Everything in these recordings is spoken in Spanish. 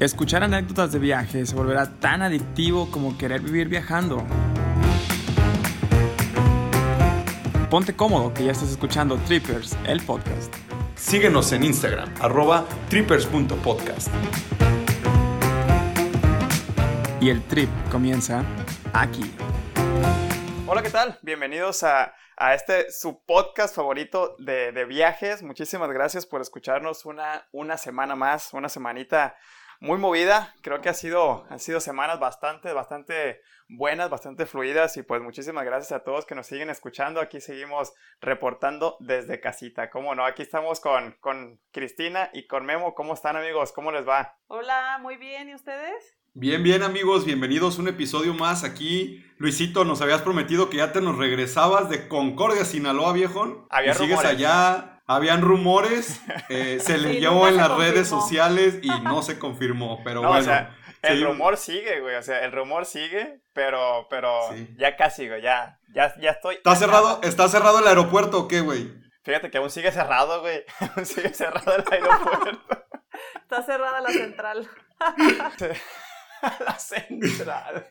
Escuchar anécdotas de viaje se volverá tan adictivo como querer vivir viajando. Ponte cómodo que ya estás escuchando Trippers, el podcast. Síguenos en Instagram, arroba trippers.podcast. Y el trip comienza aquí. Hola, ¿qué tal? Bienvenidos a, a este su podcast favorito de, de, viajes. Muchísimas gracias por escucharnos una, una semana más, una semanita muy movida. Creo que ha sido, han sido semanas bastante, bastante buenas, bastante fluidas y pues muchísimas gracias a todos que nos siguen escuchando. Aquí seguimos reportando desde casita. ¿Cómo no? Aquí estamos con, con Cristina y con Memo. ¿Cómo están amigos? ¿Cómo les va? Hola, muy bien. ¿Y ustedes? Bien, bien amigos, bienvenidos a un episodio más aquí. Luisito, nos habías prometido que ya te nos regresabas de Concordia, Sinaloa, viejón. Había y sigues rumores. allá, habían rumores, eh, se Sí, leyó nunca en las redes sociales y no se confirmó, pero No, bueno. o sea, el rumor sigue, güey. O sea, el rumor sigue, pero, pero Sí. ya casi, güey. Ya, ya, ya estoy. ¿Está cerrado, ¿Está cerrado el aeropuerto o qué, güey? Fíjate que aún sigue cerrado, güey. Aún sigue cerrado el aeropuerto. Está cerrada la central. la central.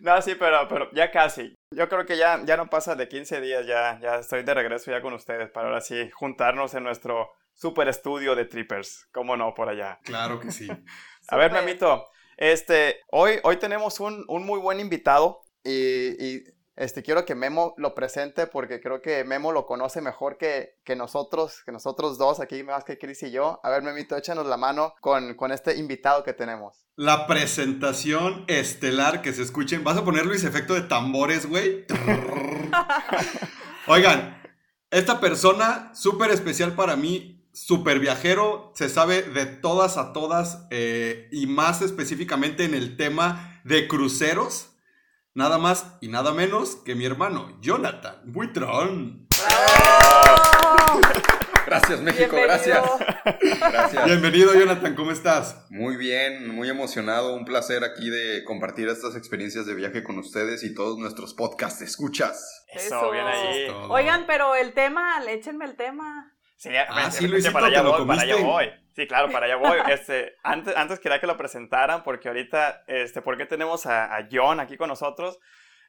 No, sí, pero, pero ya casi. Yo creo que ya, ya no pasa de 15 días, ya, ya estoy de regreso ya con ustedes para ahora sí juntarnos en nuestro super estudio de Trippers. ¿Cómo no, por allá? Claro que sí. A ver. Memito, este, hoy, hoy tenemos un, un muy buen invitado y, y, este, quiero que Memo lo presente porque creo que Memo lo conoce mejor que, que nosotros, que nosotros dos aquí, más que Chris y yo. A ver, Memito, échanos la mano con, con este invitado que tenemos. La presentación estelar que se escuchen. ¿Vas a poner Luis efecto de tambores, güey? Oigan, esta persona súper especial para mí, súper viajero, se sabe de todas a todas eh, y más específicamente en el tema de cruceros. Nada más y nada menos que mi hermano Jonathan Buitrón. ¡Bravo! Gracias, México, Bienvenido. gracias. Gracias. Bienvenido, Jonathan, ¿cómo estás? Muy bien, muy emocionado, un placer aquí de compartir estas experiencias de viaje con ustedes y todos nuestros podcasts. ¿Escuchas? Eso, Eso. bien ahí. Oigan, pero el tema, échenme el tema. Sí, ya- Ah, vente, sí, vente, Luisito, para allá te lo voy, para allá comiste. voy. Sí, claro, para allá voy. Este, antes, antes quería que lo presentaran porque ahorita, este, ¿por qué tenemos a, a John aquí con nosotros?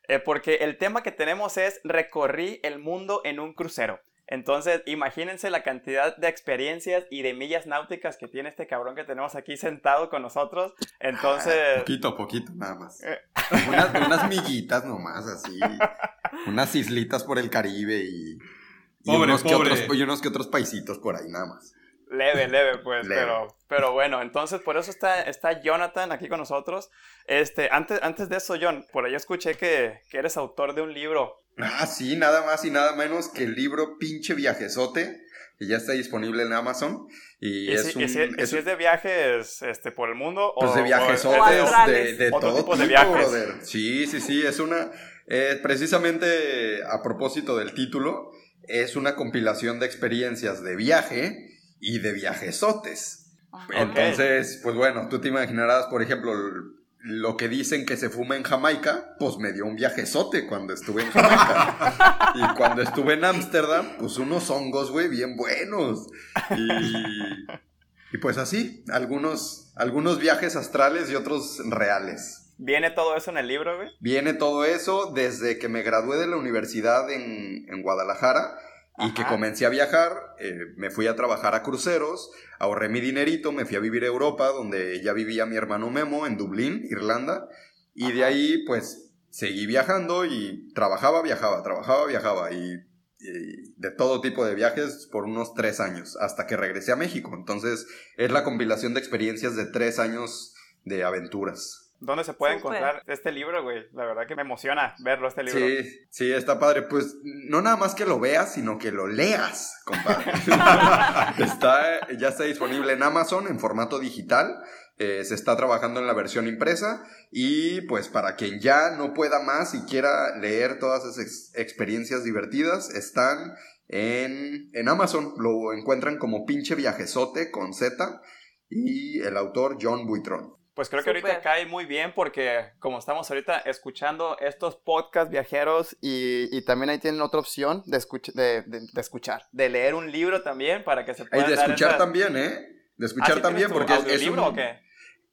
Eh, porque el tema que tenemos es recorrí el mundo en un crucero. Entonces, imagínense la cantidad de experiencias y de millas náuticas que tiene este cabrón que tenemos aquí sentado con nosotros. Entonces, Poquito, poquito, nada más. Eh. Unas, unas miguitas nomás, así. Unas islitas por el Caribe y, y Pobre, unos, que pobre. otros, y unos que otros paisitos por ahí, nada más. Leve, leve, pues, Leve. Pero, pero bueno, entonces por eso está, está Jonathan aquí con nosotros. Este, antes, antes de eso, John, por ahí escuché que, que eres autor de un libro. Ah, sí, nada más y nada menos que el libro Pinche Viajezote, que ya está disponible en Amazon. Y, ¿Y, es si, un. y si- y es si es de viajes este, por el mundo? Pues o- de viajesotes, o de, de Otro todo tipo de viajes. brother. Sí, sí, sí, es una... eh, precisamente a propósito del título, es una compilación de experiencias de viaje y de viajesotes. Entonces, pues bueno, tú te imaginarás, por ejemplo, lo que dicen que se fuma en Jamaica, pues me dio un viajezote cuando estuve en Jamaica. y cuando estuve en Ámsterdam, pues unos hongos, güey, bien buenos. Y, y pues así, algunos, algunos viajes astrales y otros reales. ¿Viene todo eso en el libro, güey? Viene todo eso desde que me gradué de la universidad en, en Guadalajara y que comencé a viajar, eh, me fui a trabajar a cruceros, ahorré mi dinerito, me fui a vivir a Europa, donde ya vivía mi hermano Memo, en Dublín, Irlanda, y de ahí pues seguí viajando y trabajaba, viajaba, trabajaba, viajaba y, y de todo tipo de viajes por unos tres años, hasta que regresé a México. Entonces es la compilación de experiencias de tres años de aventuras. ¿Dónde se puede encontrar este libro, güey? La verdad que me emociona verlo, este libro. Sí, sí, está padre. Pues no nada más que lo veas, sino que lo leas, compadre. está, ya está disponible en Amazon en formato digital. Eh, se está trabajando en la versión impresa. Y pues para quien ya no pueda más y quiera leer todas esas ex- experiencias divertidas, están en, en Amazon. Lo encuentran como pinche viajezote con Z. Y el autor John Buitrón. Pues creo que ahorita cae muy bien porque como estamos ahorita escuchando estos podcasts viajeros y, y también ahí tienen otra opción de, escuch- de, de- de escuchar, de leer un libro también para que se Y puedan de dar escuchar esas- también, ¿eh? De Ah, escuchar ¿sí también, porque es- es un, o qué?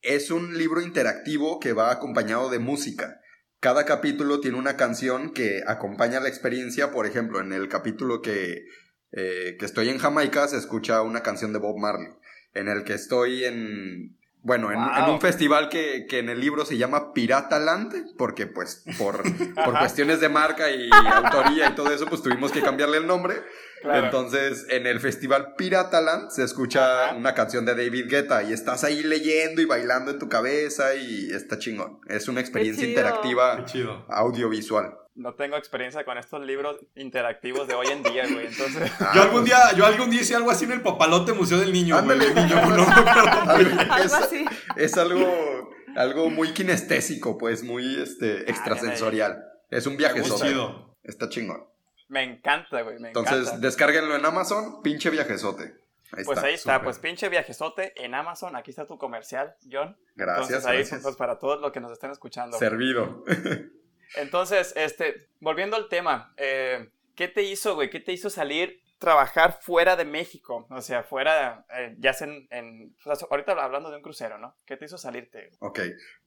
es un libro interactivo que va acompañado de música. Cada capítulo tiene una canción que acompaña la experiencia. Por ejemplo, en el capítulo que, eh, que estoy en Jamaica se escucha una canción de Bob Marley. En el que estoy en... Bueno, en, Wow. en un festival que, que en el libro se llama Pirata Land, porque pues por, por cuestiones de marca y autoría y todo eso, pues tuvimos que cambiarle el nombre. Claro. Entonces, en el festival Pirataland se escucha Ajá. una canción de David Guetta y estás ahí leyendo y bailando en tu cabeza y está chingón. Es una experiencia chido. Qué interactiva chido. audiovisual. No tengo experiencia con estos libros interactivos de hoy en día, güey. Entonces, Ah, Yo algún pues, día, yo algún día hice algo así en el Papalote Museo del Niño, güey. Ándale. El niño, no acuerdo. algo- es, así. es algo, algo muy kinestésico, pues muy este, extrasensorial. Es un viaje. Chido. Está chingón. me encanta, güey. Me Entonces, encanta. descárguenlo en Amazon, pinche viajezote. Ahí Pues está. ahí está, pues pinche viajezote en Amazon. Aquí está tu comercial, John. Gracias, Entonces ahí, gracias. pues para todos los que nos estén escuchando. Servido. Entonces, este, volviendo al tema, eh, ¿qué te hizo, güey? ¿Qué te hizo salir, trabajar fuera de México? O sea, fuera, eh, ya en, en- ahorita hablando de un crucero, ¿no? ¿Qué te hizo salirte? Ok,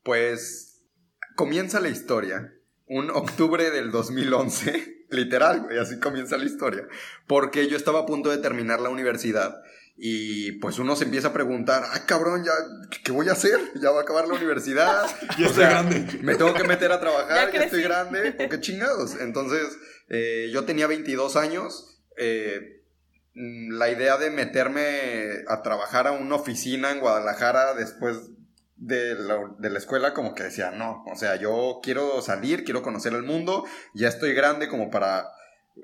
pues comienza la historia. Un octubre del 2011, literal, güey, así comienza la historia. Porque yo estaba a punto de terminar la universidad y pues uno se empieza a preguntar, ah, cabrón, ya, ¿qué voy a hacer? Ya va a acabar la universidad. Ya estoy sea, grande. Me tengo que meter a trabajar, Ya estoy grande, ¿o qué chingados? Entonces, eh, yo tenía 22 años. eh, mm, la idea de meterme a trabajar a una oficina en Guadalajara después de la, de la escuela, como que decía, no, o sea, yo quiero salir, quiero conocer el mundo, ya estoy grande como para,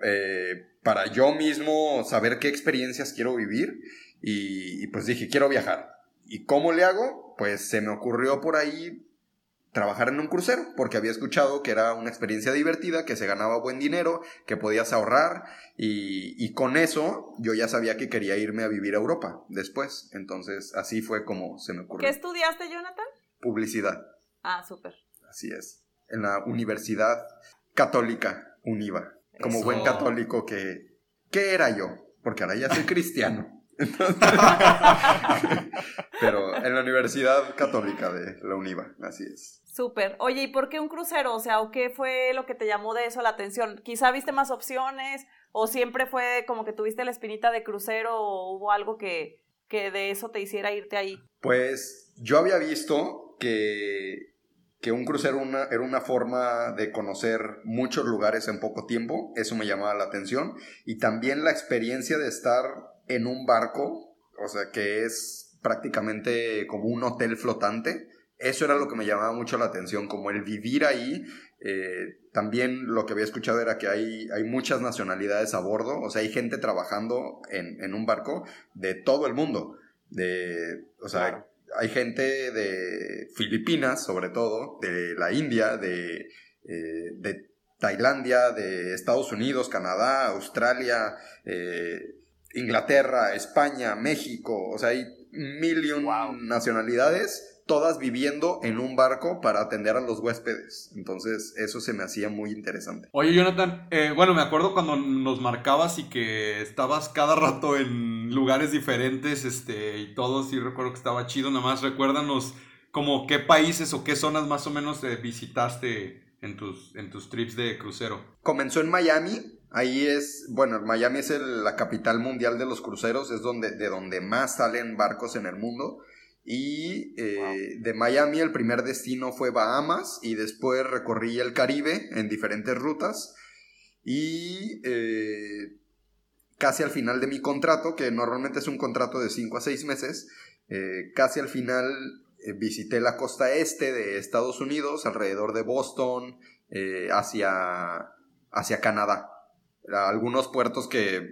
eh, para yo mismo saber qué experiencias quiero vivir y, y pues dije, quiero viajar. ¿Y cómo le hago? Pues se me ocurrió por ahí trabajar en un crucero, porque había escuchado que era una experiencia divertida, que se ganaba buen dinero, que podías ahorrar, y, y con eso yo ya sabía que quería irme a vivir a Europa después. Entonces así fue como se me ¿Qué ocurrió. estudiaste, Jonathan? Publicidad, Ah, súper. así es. En la Universidad Católica, UNIVA. Como Eso. buen católico que... ¿Qué era yo? Porque ahora ya soy cristiano. Pero en la Universidad Católica de la UNIVA, así es. Súper. Oye, ¿y por qué un crucero? O sea, ¿o qué fue lo que te llamó de eso la atención? ¿Quizá viste más opciones? ¿O siempre fue como que tuviste la espinita de crucero o hubo algo que, que de eso te hiciera irte ahí? Pues yo había visto que, que un crucero era una forma de conocer muchos lugares en poco tiempo, eso me llamaba la atención, y también la experiencia de estar en un barco, o sea, que es prácticamente como un hotel flotante, eso era lo que me llamaba mucho la atención, como el vivir ahí. eh, también lo que había escuchado era que hay, hay muchas nacionalidades a bordo, o sea, hay gente trabajando en, en un barco de todo el mundo. De, o sea. Hay gente de Filipinas, sobre todo, de la India, de, eh, de Tailandia, de Estados Unidos, Canadá, Australia, eh, Inglaterra, España, México, o sea, hay mil y un Wow. nacionalidades, todas viviendo en un barco para atender a los huéspedes. Entonces, eso se me hacía muy interesante. Oye, Jonathan, eh, bueno, me acuerdo cuando nos marcabas y que estabas cada rato en lugares diferentes, este, y todo, sí recuerdo que estaba chido, nada más recuérdanos como qué países o qué zonas más o menos eh, visitaste en tus, en tus trips de crucero. Comenzó en Miami. Ahí es, bueno, Miami es el- la capital mundial de los cruceros, es donde, de donde más salen barcos en el mundo. Y eh, de Miami el primer destino fue Bahamas y después recorrí el Caribe en diferentes rutas. Y eh, casi al final de mi contrato, que normalmente es un contrato de 5 a 6 meses, eh, casi al final visité la costa este de Estados Unidos, alrededor de Boston, hacia, hacia Canadá. Algunos puertos que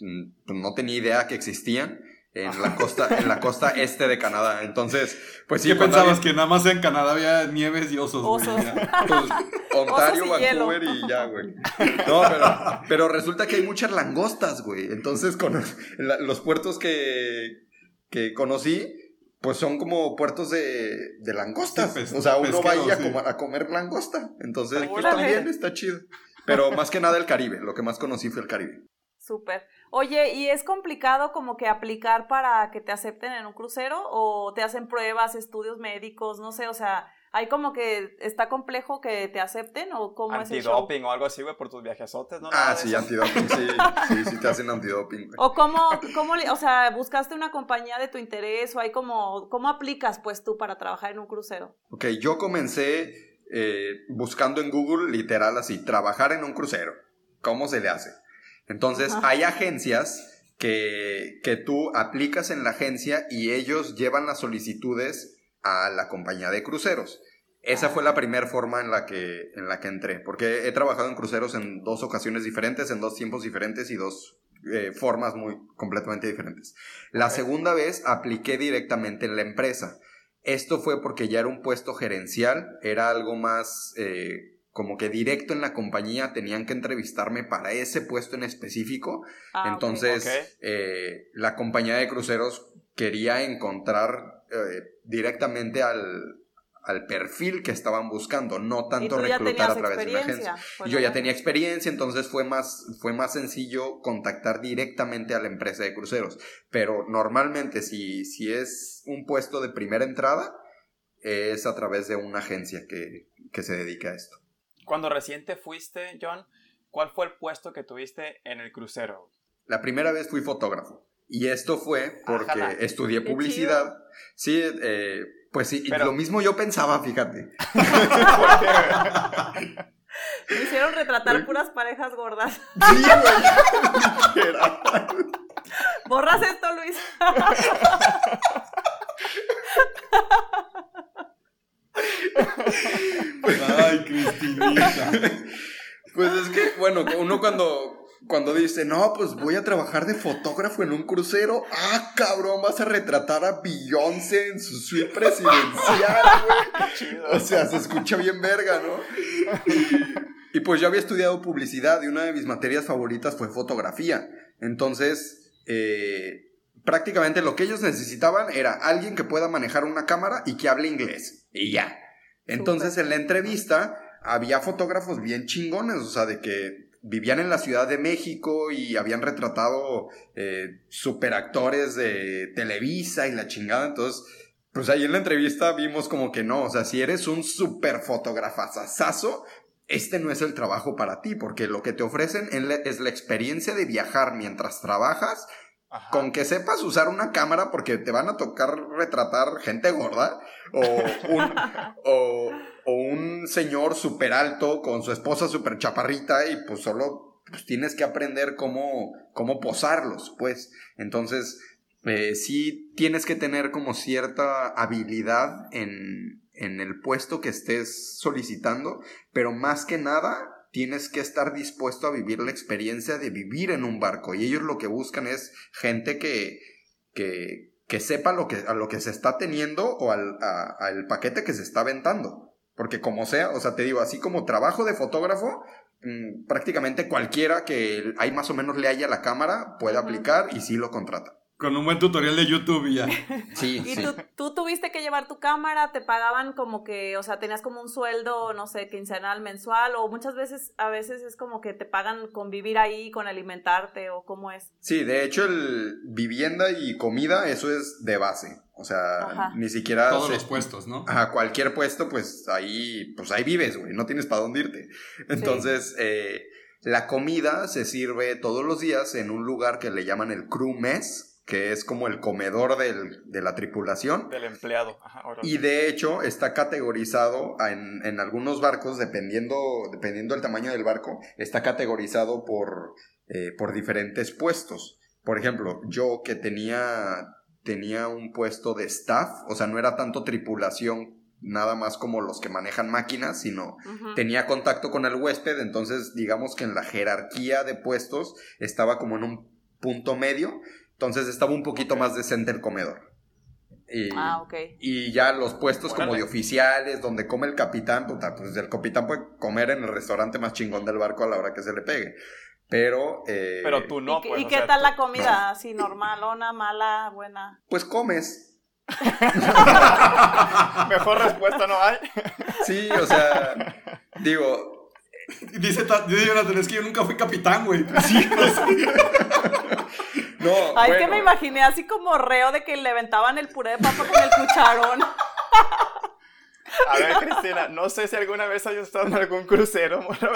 mm, pues, no tenía idea que existían en la costa, en la costa este de Canadá. Entonces, pues sí, ¿Qué pensabas? Que nada más en Canadá había nieves y osos. Osos. pues, Ontario, Osos y hielo. Vancouver y ya, güey. No, pero, pero resulta que hay muchas langostas, güey. Entonces, con la- los puertos que, que conocí, pues son como puertos de, de langostas. Sí, o sea, uno va ahí a, pesqueros, sí. com- a comer langosta. Entonces, pues también está chido. Pero más que nada el Caribe. Lo que más conocí fue el Caribe. Súper. Oye, ¿y es complicado como que aplicar para que te acepten en un crucero o te hacen pruebas, estudios médicos, no sé, o sea, hay como que está complejo que te acepten o cómo es el? Antidoping o algo así, güey, por tus viajesotes, ¿no? Ah, sí, antidoping, sí. Sí, sí te hacen antidoping. O cómo, cómo, o sea, buscaste una compañía de tu interés o hay como, ¿cómo aplicas pues tú para trabajar en un crucero? Ok, yo comencé eh, buscando en Google, literal así, trabajar en un crucero. ¿Cómo se le hace? Entonces, Ajá. hay agencias que, que tú aplicas en la agencia y ellos llevan las solicitudes a la compañía de cruceros. Esa fue la primera forma en la, que, en la que entré, porque he trabajado en cruceros en dos ocasiones diferentes, en dos tiempos diferentes y dos eh, formas muy completamente diferentes. La segunda vez apliqué directamente en la empresa. Esto fue porque ya era un puesto gerencial, era algo más eh, como que directo en la compañía, tenían que entrevistarme para ese puesto en específico. Ah. Entonces, eh, la compañía de cruceros quería encontrar eh, directamente al, al perfil que estaban buscando, no tanto reclutar a través de una agencia. pues, yo ya tenía experiencia, entonces fue más, fue más sencillo contactar directamente a la empresa de cruceros. Pero normalmente si, si es un puesto de primera entrada, es a través de una agencia que, que se dedica a esto. Cuando recién te fuiste, John, ¿cuál fue el puesto que tuviste en el crucero? La primera vez fui fotógrafo. Y esto fue porque Ajala. estudié publicidad. Sí, eh, pues sí, y Pero- lo mismo yo pensaba, fíjate. Me hicieron retratar puras parejas gordas. Sí, güey. Borras esto, Luis. Ay, Cristinita. Pues es que, bueno, uno cuando, cuando dice, no, pues voy a trabajar de fotógrafo en un crucero, ah, cabrón, vas a retratar a Beyoncé en su suite presidencial, güey. O sea, se escucha bien verga, ¿no? Y, y pues yo había estudiado publicidad y una de mis materias favoritas fue fotografía. Entonces, eh, prácticamente lo que ellos necesitaban era alguien que pueda manejar una cámara y que hable inglés. Y ya. Entonces, en la entrevista había fotógrafos bien chingones, o sea, de que vivían en la Ciudad de México y habían retratado eh, superactores de Televisa y la chingada. Entonces, pues ahí en la entrevista vimos como que no, o sea, si eres un super fotografazazazo, este no es el trabajo para ti, porque lo que te ofrecen es la- es la experiencia de viajar mientras trabajas Con que sepas usar una cámara porque te van a tocar retratar gente gorda o un, o, o un señor súper alto con su esposa súper chaparrita y pues solo pues, tienes que aprender cómo, cómo posarlos, pues. Entonces, eh, sí tienes que tener como cierta habilidad en, en el puesto que estés solicitando, pero más que nada tienes que estar dispuesto a vivir la experiencia de vivir en un barco. Y ellos lo que buscan es gente que, que, que sepa lo que, a lo que se está teniendo o al, a- al paquete que se está aventando. Porque como sea, o sea, te digo, así como trabajo de fotógrafo, mm, prácticamente cualquiera que ahí más o menos le haya la cámara puede aplicar y sí lo contrata. Con un buen tutorial de YouTube y ya. Sí, Y sí. tú, tú tuviste que llevar tu cámara, te pagaban como que, o sea, tenías como un sueldo, no sé, quincenal, mensual, o muchas veces, a veces es como que te pagan con vivir ahí, con alimentarte, o cómo es. Sí, de hecho, el vivienda y comida, eso es de base. O sea, Ajá. ni siquiera. Todos se- los puestos, ¿no? Ajá, cualquier puesto, pues ahí, pues ahí vives, güey, no tienes para dónde irte. Entonces, eh, la comida se sirve todos los días en un lugar que le llaman el crew mess, que es como el comedor del- de la tripulación. Del empleado. Ajá. Y de hecho está categorizado en, en algunos barcos, dependiendo, dependiendo del tamaño del barco, está categorizado por, eh, por diferentes puestos. Por ejemplo, yo que tenía, tenía un puesto de staff, o sea, no era tanto tripulación, nada más como los que manejan máquinas, sino tenía contacto con el huésped, entonces digamos que en la jerarquía de puestos estaba como en un punto medio, entonces estaba un poquito más decente el comedor. Y, Ah, ok. y ya los puestos como de oficiales, donde come el capitán, puta, pues el capitán puede comer en el restaurante más chingón del barco a la hora que se le pegue. Pero, eh, Pero tú no, ¿Y, qué- pues. y qué sea, tal tú- la comida? ¿Así normalona, mala, buena? pues comes. Mejor respuesta no hay. Sí, o sea, digo, Dice, dice Jonathan, es que yo nunca fui capitán, güey. Sí, no. Ay, que me imaginé así como reo de que le aventaban el puré de papa con el cucharón. A ver, Cristina, no sé si alguna vez hayas estado en algún crucero. bueno,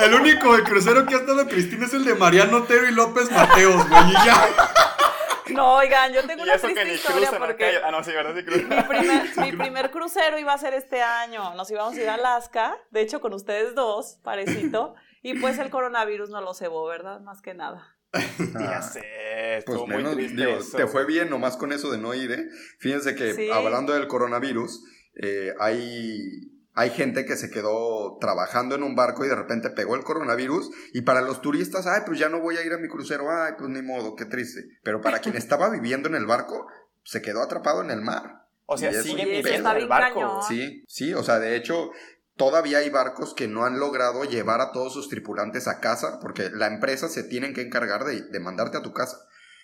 El único de crucero que ha estado Cristina es el de Mariano Otero y López Mateos, güey. Y ya. No, oigan, yo tengo Y una eso que triste ni historia cruzan porque acá. Ah, no, sí, ¿verdad? Sí cruzan. mi primer, mi primer crucero iba a ser este año. Nos íbamos a ir a Alaska, de hecho con ustedes dos, parecito. Y pues el coronavirus no lo cebó, ¿verdad? Más que nada. Ya ah, sé, Pues estuvo muy menos, triste digo, eso. te fue bien nomás con eso de no ir, ¿eh? Fíjense que Sí. hablando del coronavirus, eh, hay, hay gente que se quedó trabajando en un barco y de repente pegó el coronavirus y para los turistas, ay, pues ya no voy a ir a mi crucero, ay, pues ni modo, qué triste. Pero para quien estaba viviendo en el barco, se quedó atrapado en el mar. O sea, eso viviendo en el barco. cañón. Sí, sí, o sea, de hecho, todavía hay barcos que no han logrado llevar a todos sus tripulantes a casa porque la empresa se tienen que encargar de, de mandarte a tu casa.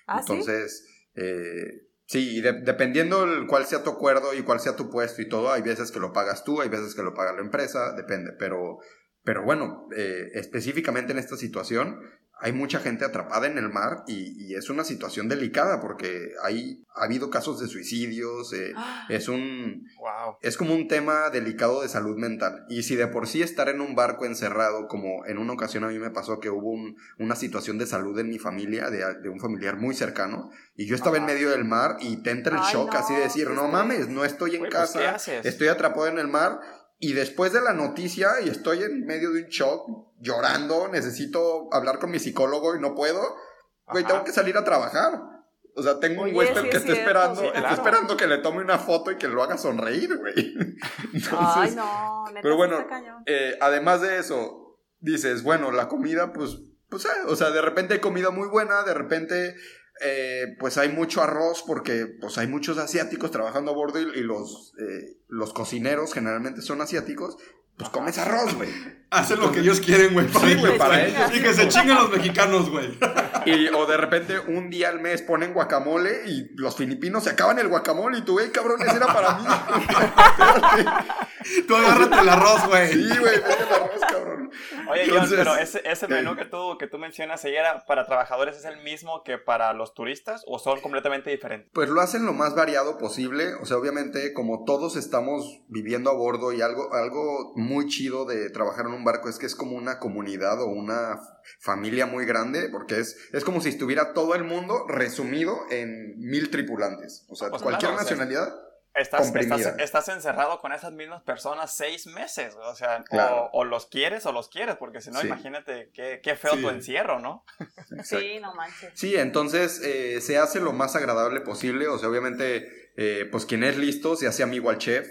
¿Ah, sí? Entonces, eh, sí, y de- dependiendo el cuál sea tu acuerdo y cuál sea tu puesto y todo, hay veces que lo pagas tú, hay veces que lo paga la empresa, depende, pero, pero bueno, eh, específicamente en esta situación, hay mucha gente atrapada en el mar y, y es una situación delicada porque hay, ha habido casos de suicidios, eh, Ah, es un, Wow. es como un tema delicado de salud mental. Y si de por sí estar en un barco encerrado, como en una ocasión a mí me pasó que hubo un- una situación de salud en mi familia, de, de un familiar muy cercano, y yo estaba en Ajá. medio del mar y te entra el Ay, shock no, así de decir, no mames, no estoy en pues, ¿qué casa, haces? estoy atrapado en el mar. Y después de la noticia, y estoy en medio de un shock, llorando, necesito hablar con mi psicólogo y no puedo, güey, tengo que salir a trabajar. O sea, tengo un huésped sí que es está cierto, esperando, sí, está esperando que le tome una foto y que lo haga sonreír, güey. Entonces, Ay, no, neta, pero bueno, eh, además de eso, dices, bueno, la comida, pues, pues, eh, o sea, de repente hay comida muy buena, de repente, eh, pues hay mucho arroz porque, pues, hay muchos asiáticos trabajando a bordo y, y los, eh, los cocineros generalmente son asiáticos, pues comes arroz, güey. Hacen lo que ellos quieren, güey. Sí, para ellos. Y que se chinguen los mexicanos, güey. Y, o de repente un día al mes ponen guacamole y los filipinos se acaban el guacamole y tú, hey, cabrones, era para mí. Tú agárrate el arroz, güey. sí, güey, el arroz, cabrón. Oye, John, Entonces, pero ese, ese menú que tú, que tú mencionas ahí era para trabajadores, ¿es el mismo que para los turistas o son completamente diferentes? Pues lo hacen lo más variado posible, o sea, obviamente como todos estamos viviendo a bordo y algo, algo muy chido de trabajar en un barco es que es como una comunidad o una familia muy grande, porque es, es como si estuviera todo el mundo resumido en mil tripulantes, o sea, Pues cualquier claro, o sea, nacionalidad. Estás, Comprimida. estás, estás encerrado con esas mismas personas seis meses, o sea, Claro. o, o los quieres o los quieres, porque si no, Sí. imagínate qué, qué feo Sí. tu encierro, ¿no? Sí, no manches. Sí, entonces eh, se hace lo más agradable posible. O sea, obviamente, eh, pues quien es listo se hace amigo al chef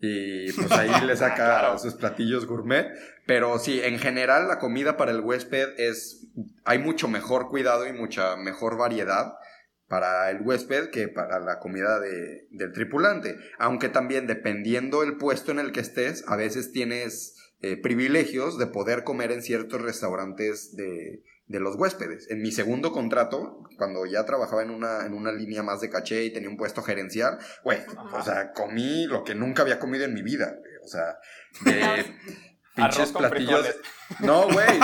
y pues ahí le saca Claro. sus platillos gourmet. Pero sí, en general la comida para el huésped es, hay mucho mejor cuidado y mucha mejor variedad para el huésped que para la comida de- del tripulante. Aunque también dependiendo el puesto en el que estés, a veces tienes eh, privilegios de poder comer en ciertos restaurantes de, de los huéspedes. En mi segundo contrato, cuando ya trabajaba en una, en una línea más de caché y tenía un puesto gerencial, güey, o sea, comí lo que nunca había comido en mi vida, güey. O sea, de pinches Arroz con platillos. frijoles. No, güey,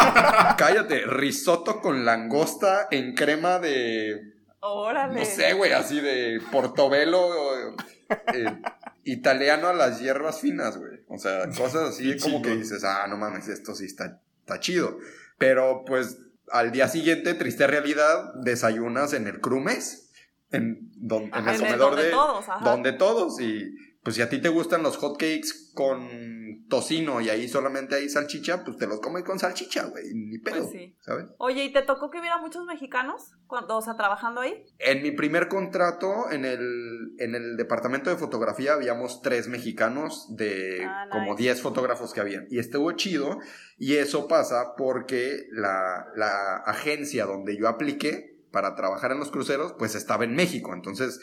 cállate, risotto con langosta en crema de Órale. no sé, güey, así de portobelo eh, italiano a las hierbas finas, güey. O sea, cosas así como que dices, ah, no mames, esto sí está, está chido. Pero pues al día siguiente, triste realidad, desayunas en el Crumes, en, don- en Ajá, el comedor donde de... todos. Donde todos, y pues si a ti te gustan los hotcakes con tocino y ahí solamente hay salchicha, pues te los comes con salchicha, güey, ni pedo, Pues sí. ¿sabes? Oye, ¿y te tocó que hubiera muchos mexicanos cuando, o sea, trabajando ahí? En mi primer contrato en el, en el departamento de fotografía habíamos tres mexicanos de Ah, como nice. 10 fotógrafos que habían. Y estuvo chido. Y eso pasa porque la, la agencia donde yo apliqué para trabajar en los cruceros, pues estaba en México. Entonces,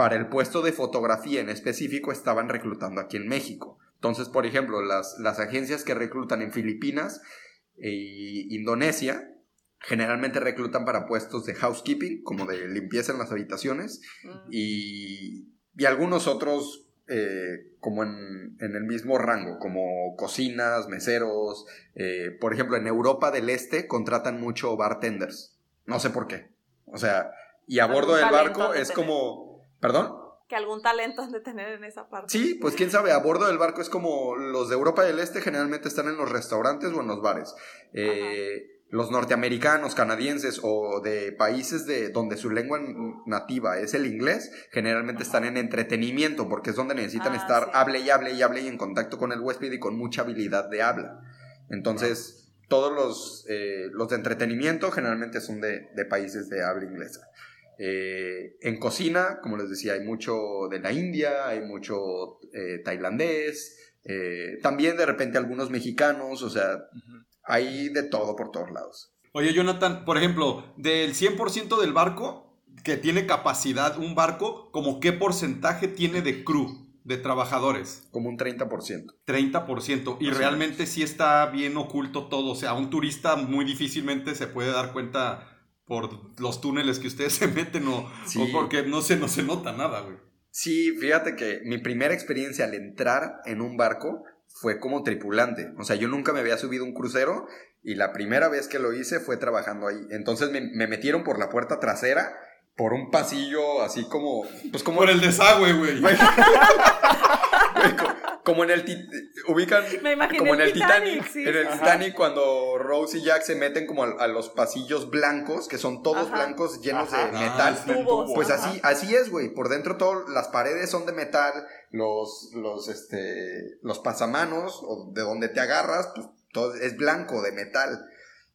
para el puesto de fotografía en específico, estaban reclutando aquí en México. Entonces, por ejemplo, las, las agencias que reclutan en Filipinas e Indonesia, Generalmente reclutan para puestos de housekeeping, como de limpieza en las habitaciones, Mm. y, y algunos otros eh, como en, en el mismo rango, como cocinas, meseros. eh, por ejemplo, en Europa del Este contratan mucho bartenders. No sé por qué. O sea, y a bordo del barco es como... ¿Perdón? Que algún talento han de tener en esa parte. Sí, pues quién sabe, a bordo del barco es como los de Europa del Este generalmente están en los restaurantes o en los bares. Eh, los norteamericanos, canadienses o de países de donde su lengua nativa es el inglés, generalmente están en entretenimiento porque es donde necesitan Ah, estar sí. hable y hable y hable y en contacto con el huésped y con mucha habilidad de habla. Entonces, todos los, eh, los de entretenimiento generalmente son de, de países de habla inglesa. Eh, en cocina, como les decía, hay mucho de la India, hay mucho eh, tailandés, eh, también de repente algunos mexicanos, o sea, hay de todo por todos lados. Oye, Jonathan, por ejemplo, del 100% del barco que tiene capacidad un barco, ¿como qué porcentaje tiene de crew, de trabajadores? Como un 30%. 30%. Y realmente sí está bien oculto todo. O sea, un turista muy difícilmente se puede dar cuenta por los túneles que ustedes se meten o, Sí. o porque no se, no se nota nada, güey. Sí, fíjate que mi primera experiencia al entrar en un barco fue como tripulante. O sea, yo nunca me había subido un crucero y la primera vez que lo hice fue trabajando ahí. Entonces me, me metieron por la puerta trasera, por un pasillo así como... Pues como... Por el desagüe, güey. Como en el tit- ubican Me imaginé como en el Titanic, Titanic, sí, en el. Titanic cuando Rose y Jack se meten como a, a los pasillos blancos que son todos Ajá. blancos llenos Ajá. de metal Ah, Tubos. pues Ajá. así así es güey por dentro todo las paredes son de metal los los este los pasamanos o de donde te agarras pues todo es blanco de metal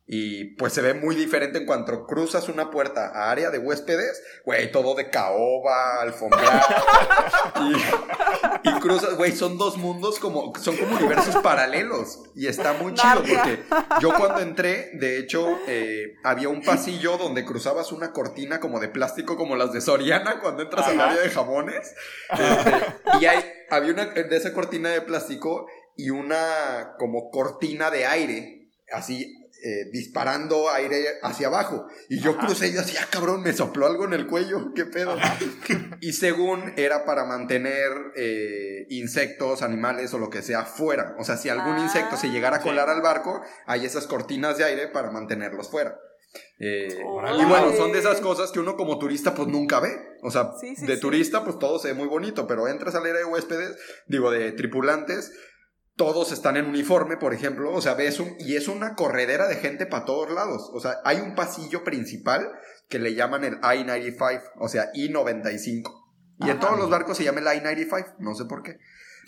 y pues se ve muy diferente en cuanto cruzas una puerta a área de huéspedes, güey, todo de caoba, alfombra. y, y cruzas, güey, son dos mundos como, son como universos paralelos. Y está muy chido porque yo cuando entré, de hecho, eh, había un pasillo donde cruzabas una cortina como de plástico, como las de Soriana cuando entras al área de jamones. Este, y hay, había una de esa cortina de plástico y una como cortina de aire, así eh, disparando aire hacia abajo. Y yo crucé y yo decía, ah, cabrón, me sopló algo en el cuello, qué pedo. y según era para mantener eh, insectos, animales o lo que sea fuera. O sea, si algún Ah, insecto se llegara a sí. colar al barco, hay esas cortinas de aire para mantenerlos fuera. Eh, y bueno, son de esas cosas que uno como turista pues nunca ve. O sea, Sí, sí, de turista pues todo se ve muy bonito, pero entras al área de huéspedes, digo, de tripulantes, todos están en uniforme, por ejemplo, o sea, ves un, y es una corredera de gente para todos lados. O sea, hay un pasillo principal que le llaman el I-95, o sea, I-95. Y en todos los barcos se llama el I-95, no sé por qué.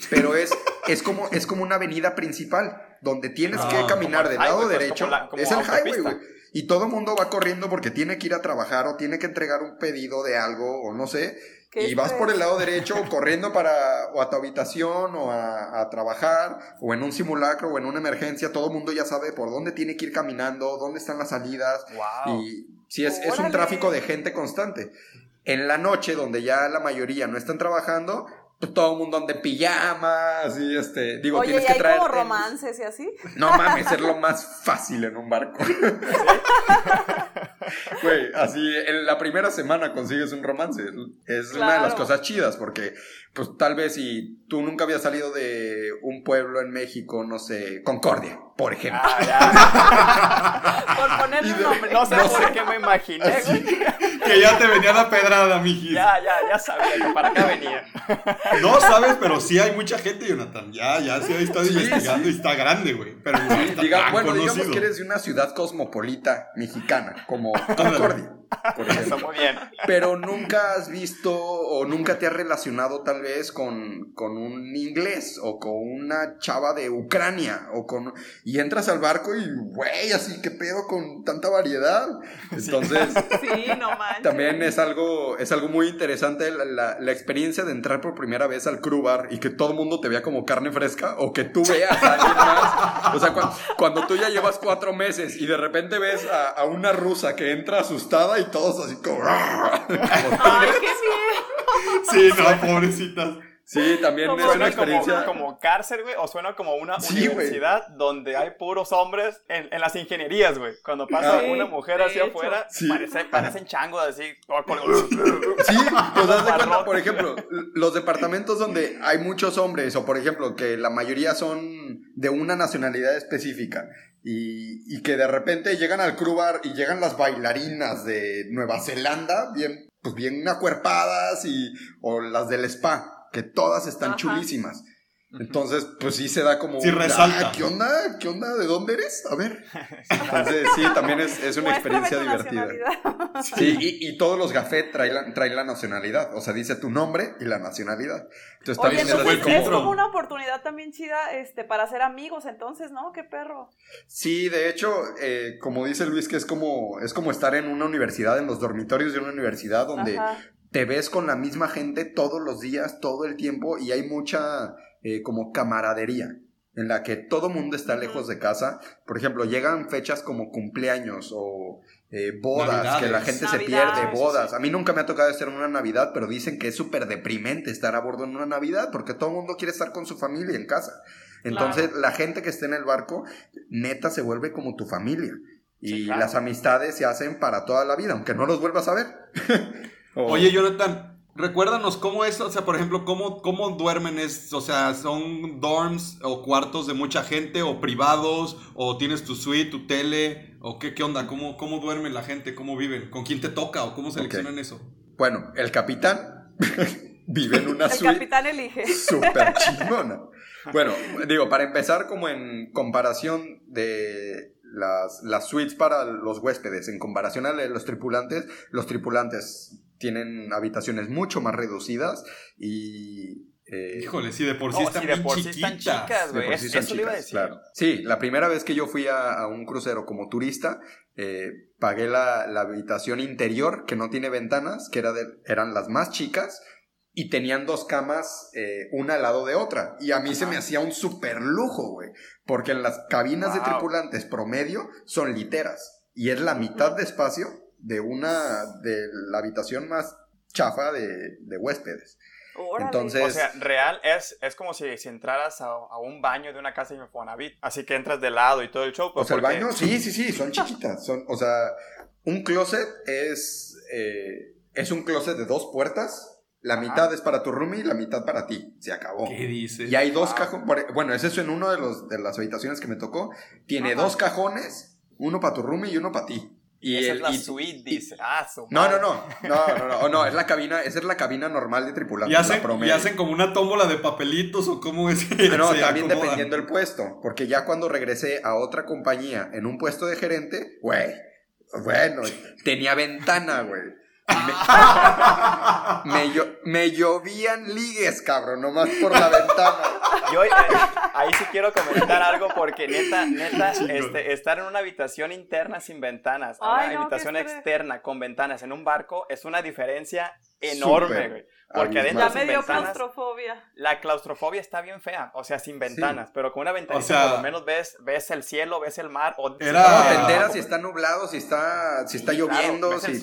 Pero es, es, como, es como una avenida principal, donde tienes Ah, que como caminar el del highway, lado pues, derecho. como la- como es el highway, güey. Y todo el mundo va corriendo porque tiene que ir a trabajar o tiene que entregar un pedido de algo o no sé. Qué Y vas por el lado derecho corriendo para o a tu habitación o a, a trabajar o en un simulacro o en una emergencia. Todo el mundo ya sabe por dónde tiene que ir caminando, dónde están las salidas. Wow. Y sí, es, es un tráfico de gente constante. En la noche, donde ya la mayoría no están trabajando, todo el mundo anda en pijamas y este, digo, Oye, tienes ¿y que hay traer... como romances y así? No mames, es lo más fácil en un barco. Güey, así en la primera semana consigues un romance. Es una de las cosas chidas porque, pues tal vez si tú nunca habías salido de un pueblo en México, no sé, Concordia, por ejemplo. Ah, ya. Por ponerle un nombre. No sé por qué me imaginé, güey. Que ya te venía la pedrada, mijis. Ya, ya, ya sabía que para acá venía. No sabes, pero sí hay mucha gente, Jonathan. Ya, ya se ha estado Sí, investigando y está grande, güey. Pero no está Diga- tan bueno, digamos que eres de una ciudad cosmopolita mexicana, como Concordia, por Está ejemplo. muy bien. Pero nunca has visto o nunca te has relacionado tal vez con, con un inglés o con una chava de Ucrania o con... Y entras al barco y, güey, así que pedo con tanta variedad. Entonces... Sí, no manches. También es algo, es algo muy interesante la, la- la experiencia de entrar por primera vez al crew bar y que todo el mundo te vea como carne fresca o que tú veas a alguien más. O sea, cua- cuando tú ya llevas cuatro meses y de repente ves a, a una rusa que entra asustada y todos así como... como miedo. Sí, no, pobrecitas. Sí, también es una experiencia. Como, como cárcel, güey, o suena como una universidad donde hay puros hombres en, en las ingenierías, güey. Cuando pasa una mujer hacia afuera, parece, parecen changos así. sí, pues haz de cuenta, por ejemplo, los departamentos donde hay muchos hombres, o por ejemplo, que la mayoría son de una nacionalidad específica. Y, y, que de repente llegan al crew bar y llegan las bailarinas de Nueva Zelanda, bien, pues bien acuerpadas, y, o las del spa que todas están chulísimas. Entonces, pues sí se da como... Sí, resalta. ¿Qué onda? ¿Qué onda? ¿De dónde eres? A ver. Entonces, sí, también es, es una experiencia divertida. Sí, y, y, todos los gafet traen la, traen la nacionalidad. O sea, dice tu nombre y la nacionalidad. Entonces, Oye, también entonces, como... es como una oportunidad también chida este, para hacer amigos, entonces, ¿no? Qué perro. Sí, de hecho, eh, como dice Luis, que es como, es como estar en una universidad, en los dormitorios de una universidad donde te ves con la misma gente todos los días, todo el tiempo y hay mucha eh, como camaradería en la que todo mundo está lejos de casa. Por ejemplo, llegan fechas como cumpleaños o eh, bodas, que la gente se pierde, bodas. A mí nunca me ha tocado estar en una Navidad, pero dicen que es súper deprimente estar a bordo en una Navidad porque todo el mundo quiere estar con su familia en casa. Entonces, la gente que está en el barco, neta, se vuelve como tu familia. Y las amistades se hacen para toda la vida, aunque no los vuelvas a ver. Oye, Jonathan, recuérdanos cómo es, o sea, por ejemplo, cómo, cómo duermen, es, o sea, son dorms o cuartos de mucha gente o privados o tienes tu suite, tu tele o qué, qué onda, cómo, cómo duermen la gente, cómo viven, con quién te toca o cómo seleccionan eso. Bueno, el capitán vive en una suite. El capitán elige. Súper chingona. Bueno, digo, para empezar, como en comparación de las, las suites para los huéspedes, en comparación a los tripulantes, los tripulantes tienen habitaciones mucho más reducidas y... Eh, Híjole, sí, de por sí están de por sí están chicas, güey. Eso le iba a decir. Claro. Sí, la primera vez que yo fui a, un crucero como turista, eh, pagué la, la, habitación interior, que no tiene ventanas, que era de, eran las más chicas, y tenían dos camas, eh, una al lado de otra. Y a mí se me hacía un super lujo, güey. Porque en las cabinas de tripulantes promedio son literas. Y es la mitad de espacio de una, de la habitación más chafa de, de huéspedes. Entonces, o sea, real es, es como si, si entraras a, a, un baño de una casa de Infonavit, así que entras de lado y todo el show. Pues, o sea, el baño, sí, sí, sí, son chiquitas. Son, o sea, un closet es, eh, es un closet de dos puertas. La mitad es para tu roomie y la mitad para ti. Se acabó. ¿Qué dices? Y hay dos cajones. Bueno, es eso en una de, los, de las habitaciones que me tocó. Tiene dos cajones, uno para tu roomie y uno para ti. Y esa es la suite, dice. Ah, no, no, no, no, no, no, no, es la cabina, esa es la cabina normal de tripulante. ¿Y hacen, ¿y hacen como una tómbola de papelitos o cómo es? No, también dependiendo del puesto, porque ya cuando regresé a otra compañía en un puesto de gerente, güey, bueno, tenía ventana, güey. Me, me, llovían ligues, cabrón, nomás por la ventana. Yo eh, ahí sí quiero comentar algo porque neta, neta, este, estar en una habitación interna sin ventanas, una habitación externa con ventanas en un barco es una diferencia enorme, güey. Porque adentro ya me dio claustrofobia. La claustrofobia está bien fea, o sea, sin ventanas, pero con una ventana por lo menos ves, ves el cielo, ves el mar. O era... te enteras si está nublado, si está, si está lloviendo, si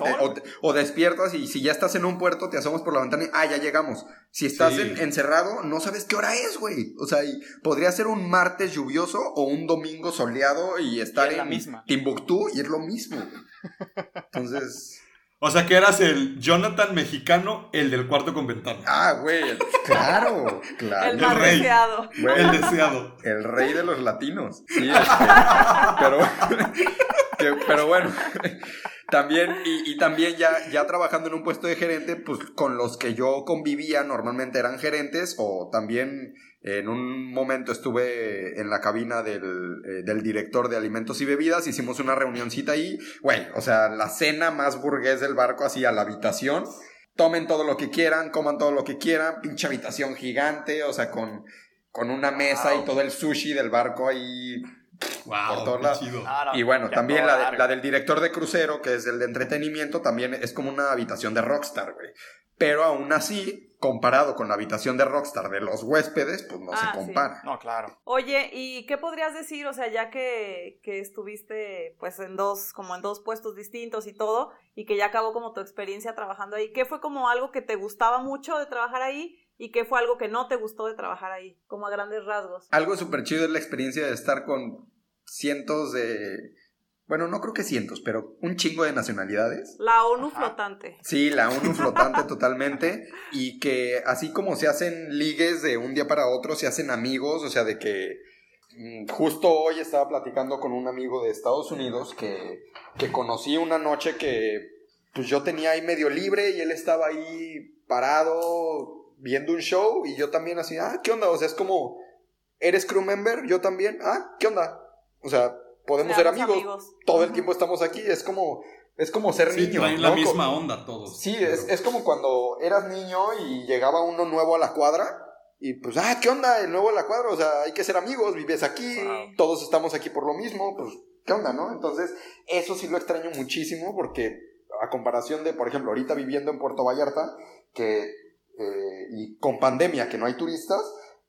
o, despiertas y si ya estás en un puerto, te asomas por la ventana y, ah, ya llegamos. Si estás encerrado, no sabes qué hora es, güey. O sea, podría ser un martes lluvioso o un domingo soleado y estar en Timbuktu y es lo mismo. Entonces... O sea que eras el Jonathan mexicano, el del cuarto con ventana. Ah, güey, claro, claro. El más deseado. el deseado. El rey de los latinos. Sí, este, pero, pero bueno, también, y, y, también ya, ya trabajando en un puesto de gerente, pues con los que yo convivía normalmente eran gerentes o también en un momento estuve en la cabina del, eh, del, director de alimentos y bebidas, hicimos una reunioncita ahí, güey, o sea, la cena más burgués del barco, así a la habitación. Tomen todo lo que quieran, coman todo lo que quieran, pinche habitación gigante, o sea, con, con una mesa y todo el sushi del barco ahí Wow, por y bueno, también la, la, del director de crucero, que es el de entretenimiento, también es como una habitación de rockstar, güey. Pero aún así, comparado con la habitación de Rockstar de los huéspedes, pues no se ah, compara. No, claro. Oye, ¿y qué podrías decir? O sea, ya que, que, estuviste pues en dos, como en dos puestos distintos y todo, y que ya acabó como tu experiencia trabajando ahí, ¿qué fue como algo que te gustaba mucho de trabajar ahí? y qué fue algo que no te gustó de trabajar ahí, como a grandes rasgos. Algo súper chido es la experiencia de estar con cientos de... Bueno, no creo que cientos, pero un chingo de nacionalidades. La ONU flotante. Sí, la ONU flotante totalmente. Y que así como se hacen ligues de un día para otro, se hacen amigos, o sea, de que mm, justo hoy estaba platicando con un amigo de Estados Unidos que, que conocí una noche que pues yo tenía ahí medio libre y él estaba ahí parado viendo un show y yo también así, ah, ¿qué onda? O sea, es como, ¿eres crew member? Yo también, ah, ¿qué onda? O sea, podemos ser amigos. Todo el tiempo estamos aquí, es como, es como ser Sí, niño. traen ¿no? la misma Como- onda todos. Sí, es, es como cuando eras niño y llegaba uno nuevo a la cuadra y pues, ah, ¿qué onda? El nuevo a la cuadra, o sea, hay que ser amigos, vives aquí, todos estamos aquí por lo mismo, pues, ¿qué onda, no? Entonces, eso sí lo extraño muchísimo porque a comparación de, por ejemplo, ahorita viviendo en Puerto Vallarta, que, eh, y con pandemia, que no hay turistas,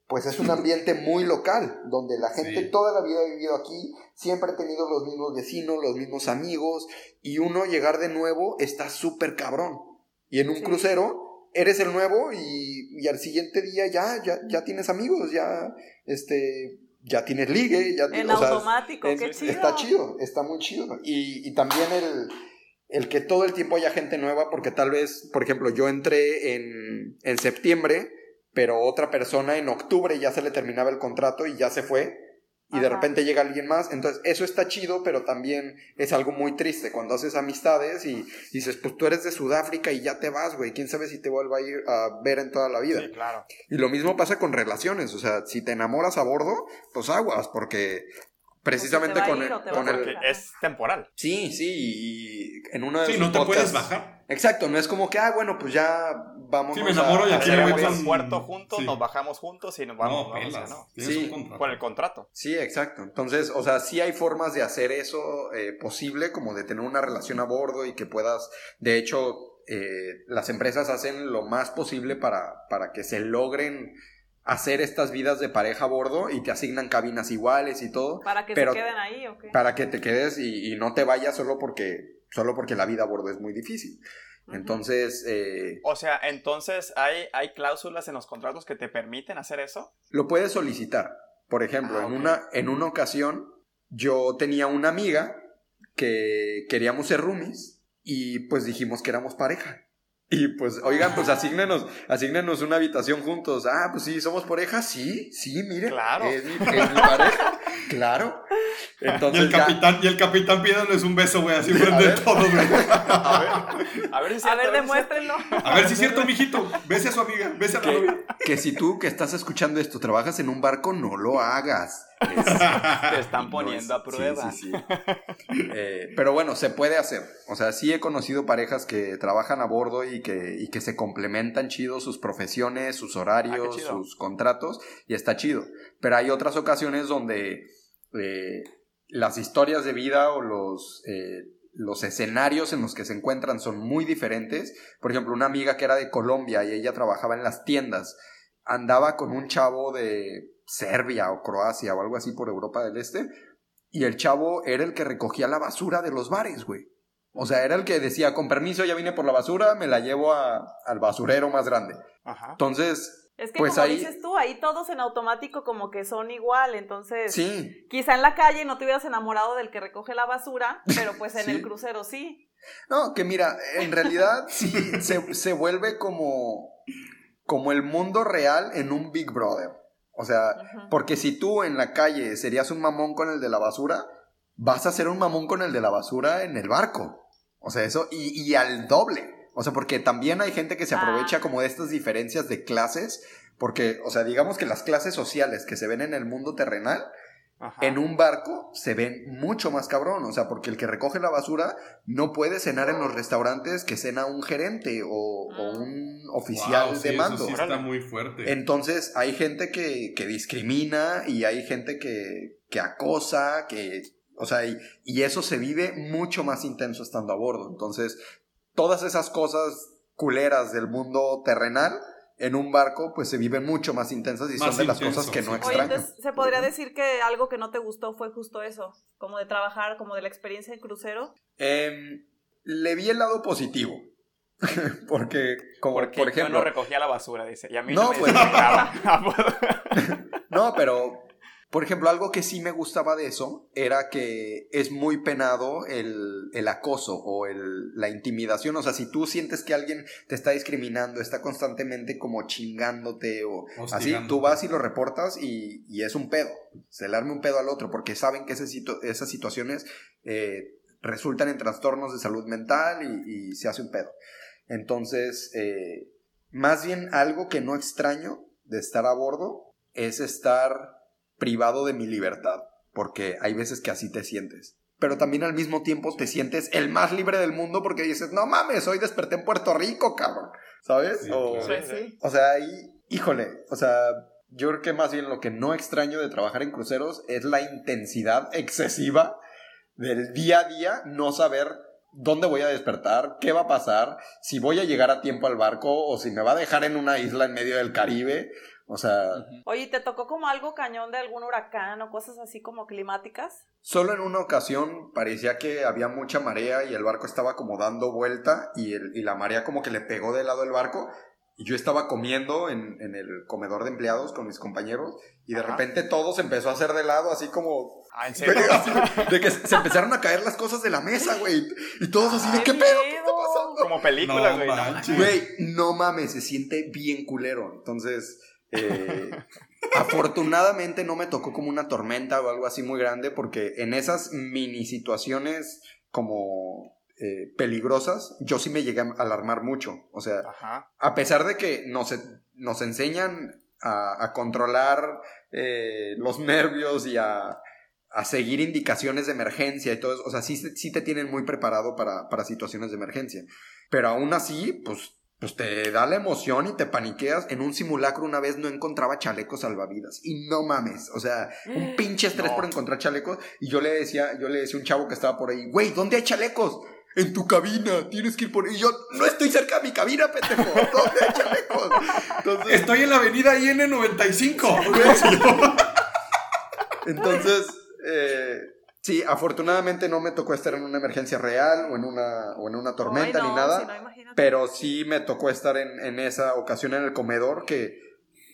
pues es un ambiente muy local, donde la gente Sí. toda la vida ha vivido aquí, siempre ha tenido los mismos vecinos, los mismos amigos, y uno llegar de nuevo está súper cabrón. Y en un Sí. crucero eres el nuevo y, y al siguiente día ya, ya, ya tienes amigos, ya, este, ya tienes ligue, ya En tienes, o sea, automático, es- qué chido. Está chido, está muy chido. Y, y también el, el que todo el tiempo haya gente nueva, porque tal vez, por ejemplo, yo entré en, en septiembre, pero otra persona en octubre ya se le terminaba el contrato y ya se fue. Y de repente llega alguien más. Entonces, eso está chido, pero también es algo muy triste cuando haces amistades y dices, pues tú eres de Sudáfrica y ya te vas, güey. Quién sabe si te vuelva a ir a ver en toda la vida. Sí, claro. Y lo mismo pasa con relaciones, o sea, si te enamoras a bordo, pues aguas, porque precisamente con el, con el- es temporal. Sí, sí, y en uno de Sí, no te podcasts- puedes bajar. Exacto, no es como que, ah, bueno, pues ya vamos Sí, me enamoro y a, aquí voy amigos. Hacemos con- puerto juntos, sí. nos bajamos juntos y nos vamos. no, vamos, pelas. ¿no? Sí. Con el contrato. Sí, exacto. Entonces, o sea, sí hay formas de hacer eso eh, posible, como de tener una relación a bordo y que puedas, de hecho, eh, las empresas hacen lo más posible para, para que se logren hacer estas vidas de pareja a bordo y te asignan cabinas iguales y todo. Para que pero- se queden ahí, ¿o qué? para que te quedes y, y no te vayas solo porque solo porque la vida a bordo es muy difícil. Entonces, eh, O sea, entonces hay, hay cláusulas en los contratos que te permiten hacer eso. lo puedes solicitar. Por ejemplo, Ah, en, una, en una ocasión yo tenía una amiga que queríamos ser roomies y pues dijimos que éramos pareja. Y pues, oigan, pues asígnenos, asígnenos una habitación juntos. Ah, pues sí, somos pareja. Sí, sí, mire. Claro. Es mi, es mi pareja. Claro. Y Entonces el ya- capitán, y el capitán pidiéndoles un beso, güey, así frente de ver. todos, güey. A ver, a ver si es A cierto, ver, si es demuéstrenlo. A ver si es cierto, mijito. Bese a su amiga, bese a la novia. que si tú que estás escuchando esto trabajas en un barco, no lo hagas. Es-. Te están no poniendo es- a prueba. sí, sí, sí. Eh, pero bueno, se puede hacer. O sea, sí he conocido parejas que trabajan a bordo y que, y que se complementan chido sus profesiones, sus horarios, Ah, chido. sus contratos, y está chido. Pero hay otras ocasiones donde eh, las historias de vida o los, eh, los escenarios en los que se encuentran son muy diferentes. Por ejemplo, una amiga que era de Colombia y ella trabajaba en las tiendas, andaba con un chavo de Serbia o Croacia o algo así por Europa del Este, y el chavo era el que recogía la basura de los bares, güey. O sea, era el que decía, con permiso, ya vine por la basura, me la llevo a- al basurero más grande. Ajá. Entonces, Es que Pues como ahí- dices tú, ahí todos en automático como que son igual, entonces sí, quizá en la calle no te hubieras enamorado del que recoge la basura, pero pues en Sí. el crucero sí. No, que mira, en realidad sí se, se vuelve como, como el mundo real en un Big Brother. O sea, porque si tú en la calle serías un mamón con el de la basura, vas a ser un mamón con el de la basura en el barco. O sea, eso, y, y al doble. O sea, porque también hay gente que se aprovecha Ah. como de estas diferencias de clases, porque, o sea, digamos que las clases sociales que se ven en el mundo terrenal, Ajá. en un barco se ven mucho más cabrón, o sea, porque el que recoge la basura no puede cenar en los restaurantes que cena un gerente o, o Mm. un oficial Wow, sí, de eso mando. sí está muy fuerte. Entonces hay gente que, que discrimina y hay gente que, que acosa, que, o sea, y, y eso se vive mucho más intenso estando a bordo. Entonces, todas esas cosas culeras del mundo terrenal en un barco, pues se viven mucho más intensas y Más son de las intenso, cosas que no sí. Oye, entonces se podría decir que algo que no te gustó fue justo eso, como de trabajar, como de la experiencia de crucero. Em, le vi el lado positivo. Porque, como Porque por ejemplo. yo no recogía la basura, dice. Y a mí No, no, me pues-. No, pero, por ejemplo, algo que sí me gustaba de eso era que es muy penado el, el acoso o el, la intimidación. O sea, si tú sientes que alguien te está discriminando, está constantemente como chingándote o así, tú vas y lo reportas y, y es un pedo. Se le arme un pedo al otro porque saben que ese situ- esas situaciones eh, resultan en trastornos de salud mental y, y se hace un pedo. Entonces, eh, más bien algo que no extraño de estar a bordo es estar privado de mi libertad, porque hay veces que así te sientes. Pero también al mismo tiempo te sientes el más libre del mundo porque dices, no mames, hoy desperté en Puerto Rico, cabrón. ¿Sabes? Sí, o, claro. Sí, sí. o sea, ahí, híjole, o sea, yo creo que más bien lo que no extraño de trabajar en cruceros es la intensidad excesiva del día a día, no saber dónde voy a despertar, qué va a pasar, si voy a llegar a tiempo al barco o si me va a dejar en una isla en medio del Caribe. O sea, Oye, ¿te tocó como algo cañón de algún huracán o cosas así como climáticas? solo en una ocasión parecía que había mucha marea y el barco estaba como dando vuelta y, el- y la marea como que le pegó del lado del barco y yo estaba comiendo en, en el comedor de empleados con mis compañeros y de Ajá. repente todo se empezó a hacer de lado así como Ah, ¿en serio? De que se empezaron a caer las cosas de la mesa, güey. Y todos así de, ¡Qué ¿qué pedo? ¿Qué está pasando? Como película, güey. Güey, no mames, se siente bien culero. Entonces, eh, afortunadamente no me tocó como una tormenta o algo así muy grande, porque en esas mini situaciones como eh, peligrosas, yo sí me llegué a alarmar mucho. O sea, Ajá. a pesar de que nos, nos enseñan a, a controlar eh, los nervios y a, a seguir indicaciones de emergencia y todo eso, o sea, sí, sí te tienen muy preparado para, para situaciones de emergencia. Pero aún así, pues, pues te da la emoción y te paniqueas. En un simulacro una vez no encontraba chalecos salvavidas. Y no mames, o sea, un pinche estrés No. por encontrar chalecos. Y yo le decía, yo le decía a un chavo que estaba por ahí, güey, ¿dónde hay chalecos? En tu cabina, tienes que ir por ahí. Y yo, no estoy cerca de mi cabina, pendejo. ¿Dónde hay chalecos? Entonces, Estoy en la avenida IN95. entonces eh, sí, afortunadamente no me tocó estar en una emergencia real o en una, o en una tormenta ni nada. si no, imagínate. Pero sí me tocó estar en, en esa ocasión en el comedor que,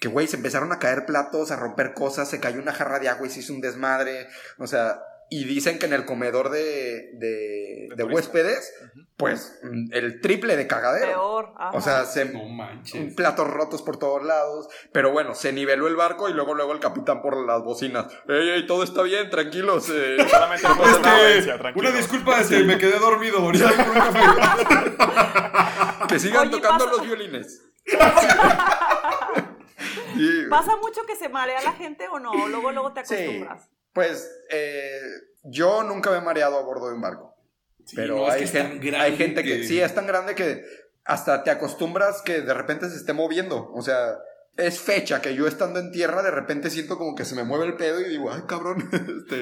que, güey, se empezaron a caer platos, a romper cosas, se cayó una jarra de agua y se hizo un desmadre. O sea, y dicen que en el comedor de, de, huéspedes, pues el triple de cagadero. Peor. ajá. O sea, se, No manches. platos rotos por todos lados. Pero bueno, se niveló el barco y luego, luego el capitán por las bocinas. ¡Ey, ey, todo está bien, tranquilos! eh". Solamente no pasa nada, una disculpa, este, me quedé dormido. Ahorita que sigan Oye, tocando pasa- los violines. ¿Pasa mucho que se marea la gente o no? Luego, luego te Sí. Pues eh, yo nunca me he mareado a bordo de un barco. Sí, pero no, hay, que es tan gen- grande hay gente que... que- sí, es tan grande que hasta te acostumbras que de repente se esté moviendo. O sea, es fecha que yo estando en tierra de repente siento como que se me mueve el pedo y digo, ay cabrón. este,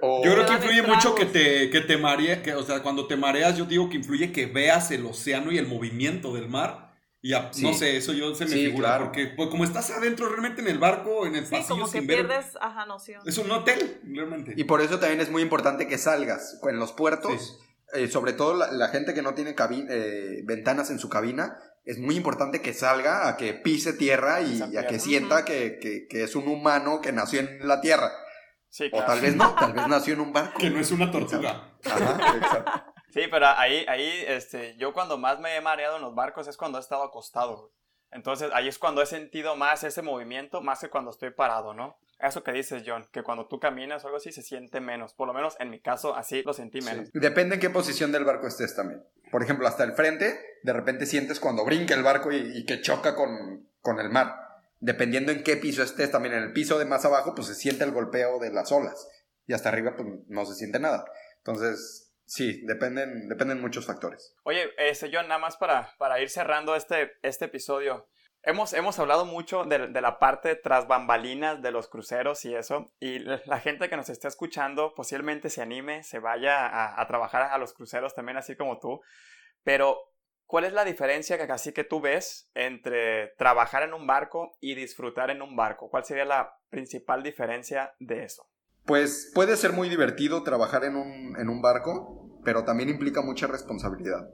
o- Yo creo que influye mucho que te, que te marea, que, o sea, cuando te mareas, yo digo que influye que veas el océano y el movimiento del mar. Y a- Sí. no sé, eso yo se me Sí, figura. claro. Porque pues, como estás adentro realmente en el barco, en el Sí, pasillo, como que sin ver. pierdes, ajá, noción. Es un hotel, realmente. Y por eso también es muy importante que salgas en los puertos. eh, sobre todo la, la gente que no tiene eh, ventanas en su cabina, es muy importante que salga a que pise tierra y, a que sienta que, que- que es un humano que nació en la tierra. Sí, O claro. tal vez no, tal vez nació en un barco. Que no es una tortuga. Ajá, exacto. Sí, pero ahí, ahí, este, yo cuando más me he mareado en los barcos es cuando he estado acostado. güey. Entonces, ahí es cuando he sentido más ese movimiento, más que cuando estoy parado, ¿no? Eso que dices, John, que cuando tú caminas o algo así se siente menos. Por lo menos en mi caso, así lo sentí menos. Sí. Depende en qué posición del barco estés también. Por ejemplo, hasta el frente, de repente sientes cuando brinca el barco y, y que choca con, con el mar. Dependiendo en qué piso estés, también en el piso de más abajo, pues se siente el golpeo de las olas. Y hasta arriba, pues no se siente nada. Entonces, sí, dependen, dependen muchos factores. Oye, este, John, nada más para, para ir cerrando este, este episodio. Hemos, hemos hablado mucho de, de la parte tras bambalinas de los cruceros y eso. Y la gente que nos está escuchando posiblemente se anime, se vaya a, a trabajar a los cruceros también, así como tú. Pero, ¿cuál es la diferencia que así que tú ves entre trabajar en un barco y disfrutar en un barco? ¿Cuál sería la principal diferencia de eso? Pues puede ser muy divertido trabajar en un, en un barco, pero también implica mucha responsabilidad.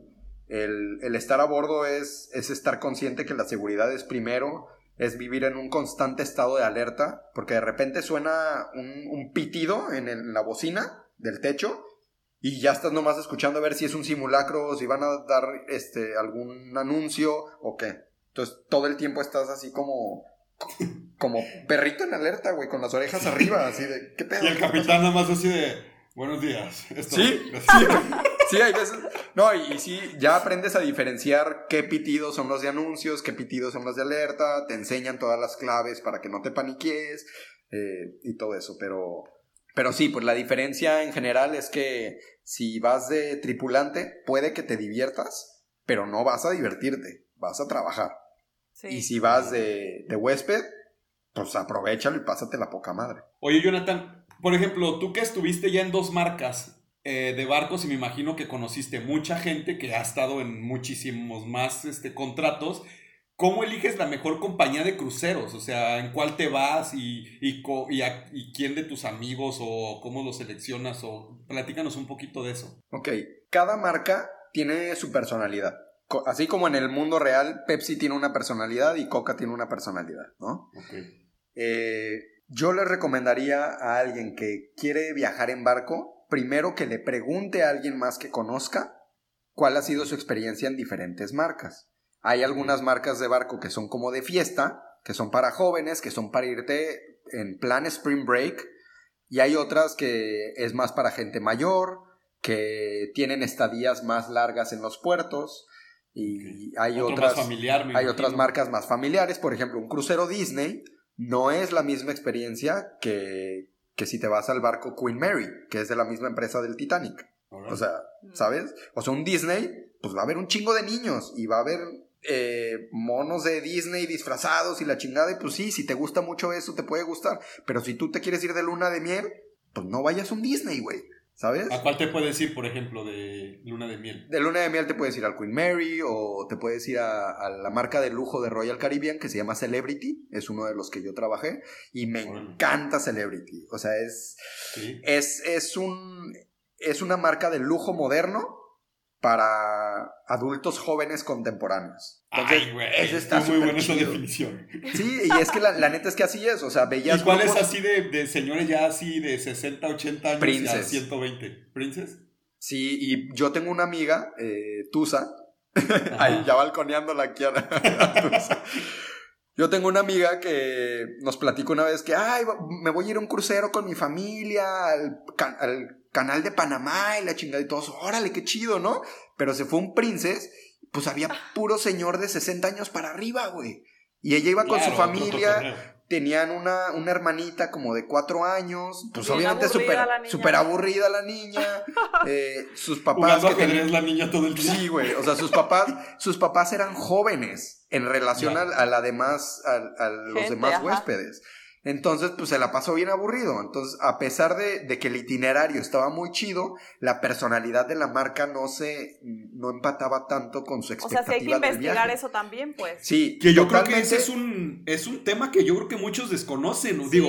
El, estar a bordo es, es estar consciente que la seguridad es primero, es vivir en un constante estado de alerta, porque de repente suena un, pitido en, la bocina del techo y ya estás nomás escuchando a ver si es un simulacro si van a dar este, algún anuncio o qué. Entonces todo el tiempo estás así como... Como perrito en alerta, güey, con las orejas arriba, así de... ¿Qué pedo? Y el ¿Qué está capitán nada más así de, buenos días. Esto- Sí, así. Sí, hay veces. No, y, y sí, ya aprendes a diferenciar qué pitidos son los de anuncios, qué pitidos son los de alerta, te enseñan todas las claves para que no te paniques eh, y todo eso. Pero, pero sí, pues la diferencia en general es que si vas de tripulante, puede que te diviertas, pero no vas a divertirte, vas a trabajar. Sí. Y si vas de, de huésped, pues aprovechalo y pásate la poca madre. Oye, Jonathan, por ejemplo, tú que estuviste ya en dos marcas eh, de barcos y me imagino que conociste mucha gente que ha estado en muchísimos más este, contratos, ¿cómo eliges la mejor compañía de cruceros? O sea, ¿en cuál te vas y, y, y a- y quién de tus amigos o cómo los seleccionas? O platícanos un poquito de eso. Ok, cada marca tiene su personalidad. Así como en el mundo real, Pepsi tiene una personalidad y Coca tiene una personalidad, ¿no? Eh, yo le recomendaría a alguien que quiere viajar en barco, primero que le pregunte a alguien más que conozca cuál ha sido su experiencia en diferentes marcas. Hay algunas marcas de barco que son como de fiesta, que son para jóvenes, que son para irte en plan spring break, y hay otras que es más para gente mayor, que tienen estadías más largas en los puertos, y hay Otro otras familiar, hay imagino. otras marcas más familiares, por ejemplo, un crucero Disney no es la misma experiencia que, que si te vas al barco Queen Mary, que es de la misma empresa del Titanic. O sea, ¿sabes? O sea, un Disney, pues va a haber un chingo de niños y va a haber eh, monos de Disney disfrazados y la chingada, y pues sí, si te gusta mucho eso, te puede gustar. Pero si tú te quieres ir de luna de miel, pues no vayas a un Disney, güey. ¿Sabes? ¿A cuál te puedes ir, por ejemplo, de luna de miel? De luna de miel te puedes ir al Queen Mary o te puedes ir a, a la marca de lujo de Royal Caribbean que se llama Celebrity, es uno de los que yo trabajé y me encanta Celebrity, o sea, es, Sí. es, es, un, es una marca de lujo moderno para adultos jóvenes contemporáneos. Entonces, Ay, güey. está muy buena esa chido. definición. Sí, y es que la, la neta es que así es, o sea, veías... ¿Y cuál es así de, de señores ya así de 60, 80 años y a Princes. 120? ¿Princes? Sí, y yo tengo una amiga, eh, Tusa. Ahí ya balconeándola aquí a la, a Tusa. Yo tengo una amiga que nos platicó una vez que, ay, me voy a ir a un crucero con mi familia al canal de Panamá y la chingada y todos, órale, qué chido, ¿no? Pero se fue un princes, pues había puro señor de 60 años para arriba, güey. Y ella iba con Claro, su familia, tenían una, una hermanita como de cuatro años, pues Bien obviamente súper súper aburrida la niña, eh, sus papás Jugando que tenían- la niña todo el día. Sí, güey. O sea, sus papás, sus papás eran jóvenes en relación a, a la demás, a, a los Gente, demás ajá. huéspedes. Entonces, pues se la pasó bien aburrido. Entonces, a pesar de, de que el itinerario estaba muy chido, la personalidad de la marca no se, no empataba tanto con su O sea, expectativa si hay que investigar eso también, pues. Sí, Que yo creo que ese es un, es un tema que yo creo que muchos desconocen. Sí. Digo,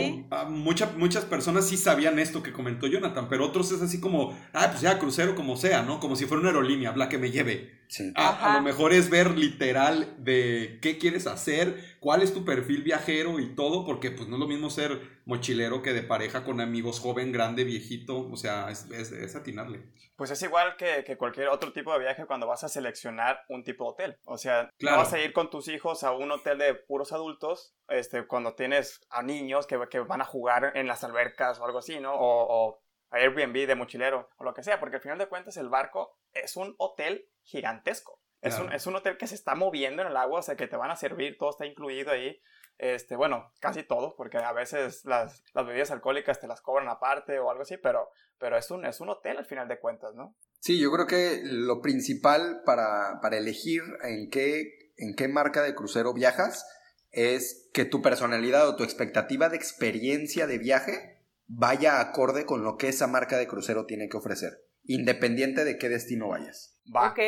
mucha- muchas personas sí sabían esto que comentó Jonathan, pero otros es así como, ah, pues ya, crucero como sea, ¿no? Como si fuera una aerolínea, habla que me lleve. Sí. A, lo mejor es ver literal de qué quieres hacer, cuál es tu perfil viajero y todo, porque pues no es lo mismo ser mochilero que de pareja con amigos, joven, grande, viejito, o sea, es, es, es atinarle. Pues es igual que, que cualquier otro tipo de viaje cuando vas a seleccionar un tipo de hotel. O sea, Claro. no vas a ir con tus hijos a un hotel de puros adultos este, cuando tienes a niños que, que van a jugar en las albercas o algo así, ¿no? O, o a Airbnb de mochilero o lo que sea, porque al final de cuentas el barco es un hotel gigantesco. Es, Claro. un, es un hotel que se está moviendo en el agua, o sea, que te van a servir, todo está incluido ahí. Este, bueno, casi todo, porque a veces las, las bebidas alcohólicas te las cobran aparte o algo así, pero, pero es, un, es un hotel al final de cuentas, ¿no? Sí, yo creo que lo principal para, para elegir en qué, en qué marca de crucero viajas es que tu personalidad o tu expectativa de experiencia de viaje vaya acorde con lo que esa marca de crucero tiene que ofrecer, independiente de qué destino vayas. Va. Ok.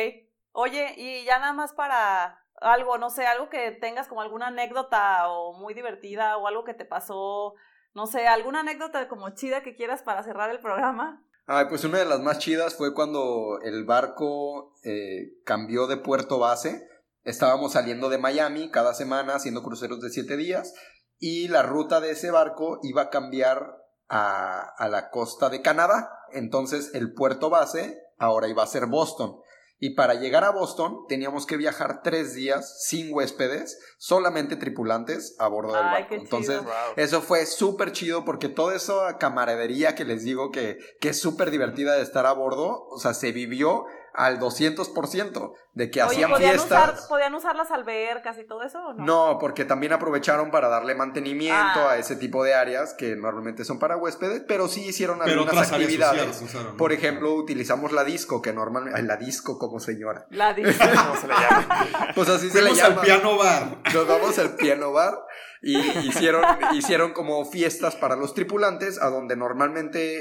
Oye, y ya nada más para algo, no sé, algo que tengas como alguna anécdota o muy divertida o algo que te pasó, no sé, alguna anécdota como chida que quieras para cerrar el programa. Ay, pues una de las más chidas fue cuando el barco eh, cambió de puerto base. Estábamos saliendo de Miami cada semana haciendo cruceros de siete días y la ruta de ese barco iba a cambiar a, a la costa de Canadá. Entonces el puerto base ahora iba a ser Boston. Y para llegar a Boston teníamos que viajar tres días sin huéspedes, solamente tripulantes a bordo del Ay, barco. Entonces, Wow. eso fue súper chido porque toda esa camaradería que les digo que, que es súper divertida de estar a bordo, o sea, se vivió al 200% de que Oye, hacían ¿podían fiestas. usar, ¿podían usar las albercas y todo eso o no? No, porque también aprovecharon para darle mantenimiento Ah. a ese tipo de áreas que normalmente son para huéspedes, pero sí hicieron Pero algunas actividades. sociales usaron, ¿no? Por ejemplo, utilizamos la disco, que normalmente... La disco como señora. La dice. ¿Cómo se le llama? Pues así se le Fuimos al llama. piano bar. Nos vamos al piano bar y hicieron, hicieron como fiestas para los tripulantes a donde normalmente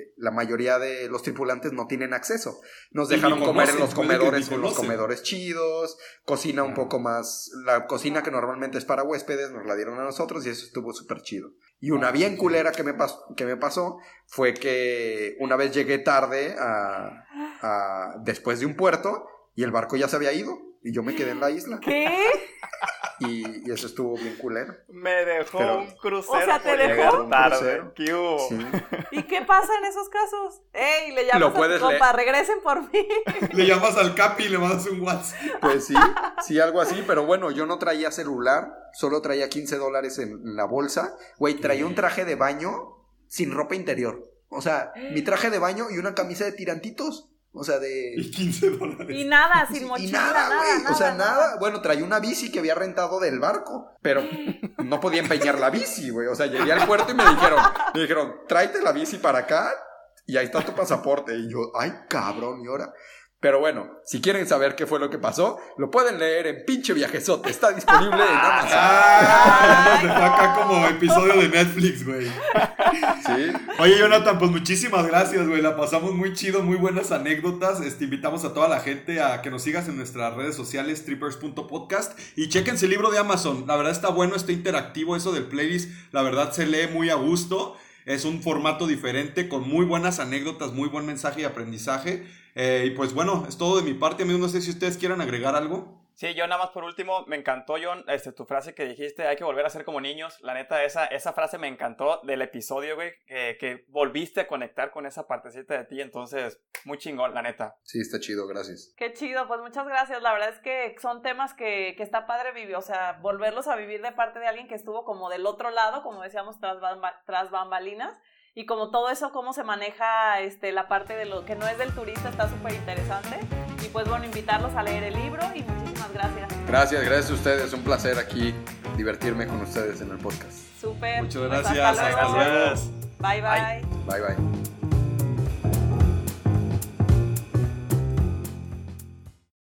eh, la mayoría de los tripulantes no tienen acceso. Nos dejaron comer en los comedores con los comedores chidos, cocina un poco más, la cocina que normalmente es para huéspedes nos la dieron a nosotros y eso estuvo súper chido. Y una bien culera que me, pas- que me pasó fue que una vez llegué tarde a, a- después de un puerto y el barco ya se había ido y yo me quedé en la isla. ¿Qué? Y, y eso estuvo bien culero. Me dejó Pero- un crucero. O sea, ¿te dejó? tarde. ¿Qué hubo? Sí. ¿Y qué pasa en esos casos? ¡Ey! Le llamas Lo a tu puedes compa, regresen por mí. Le llamas al Capi y le mandas un WhatsApp. Pues sí, sí, algo así, pero bueno, yo no traía celular, solo traía 15 dólares en la bolsa. Güey, traía un traje de baño sin ropa interior. O sea, mi traje de baño y una camisa de tirantitos. O sea, de... Y 15 dólares. Y nada, sin y mochila, nada, nada, güey. nada, O sea, nada. Bueno, traía una bici que había rentado del barco, pero no podía empeñar la bici, güey. O sea, llegué al puerto y me dijeron, me dijeron, tráete la bici para acá y ahí está tu pasaporte. Y yo, ay, cabrón, y ahora. Pero bueno, si quieren saber qué fue lo que pasó, lo pueden leer en pinche viajezote. Está disponible en Amazon. Ah, fue acá como episodio de Netflix, güey. Sí. Oye, Jonathan, pues muchísimas gracias, güey. La pasamos muy chido, muy buenas anécdotas. Este, invitamos a toda la gente a que nos sigas en nuestras redes sociales, trippers.podcast. Y chequense el libro de Amazon. La verdad está bueno, está interactivo eso del playlist. La verdad se lee muy a gusto. Es un formato diferente, con muy buenas anécdotas, muy buen mensaje y aprendizaje. Eh, y pues bueno, es todo de mi parte, amigos. No sé si ustedes quieran agregar algo. Sí, yo nada más por último, me encantó, John, este, tu frase que dijiste, hay que volver a ser como niños. La neta, esa, esa frase me encantó del episodio, güey, que, que volviste a conectar con esa partecita de ti. Entonces, muy chingón, la neta. Sí, está chido, gracias. Qué chido, pues muchas gracias. La verdad es que son temas que, que está padre vivir, o sea, volverlos a vivir de parte de alguien que estuvo como del otro lado, como decíamos, tras, bamba- tras bambalinas. Y como todo eso, cómo se maneja este, la parte de lo que no es del turista, está súper interesante. Y pues bueno, invitarlos a leer el libro y muchísimas gracias. Gracias, gracias a ustedes. Un placer aquí divertirme con ustedes en el podcast. Súper. Muchas Pues, gracias. hasta Hasta luego. luego. Bye bye. Bye, bye.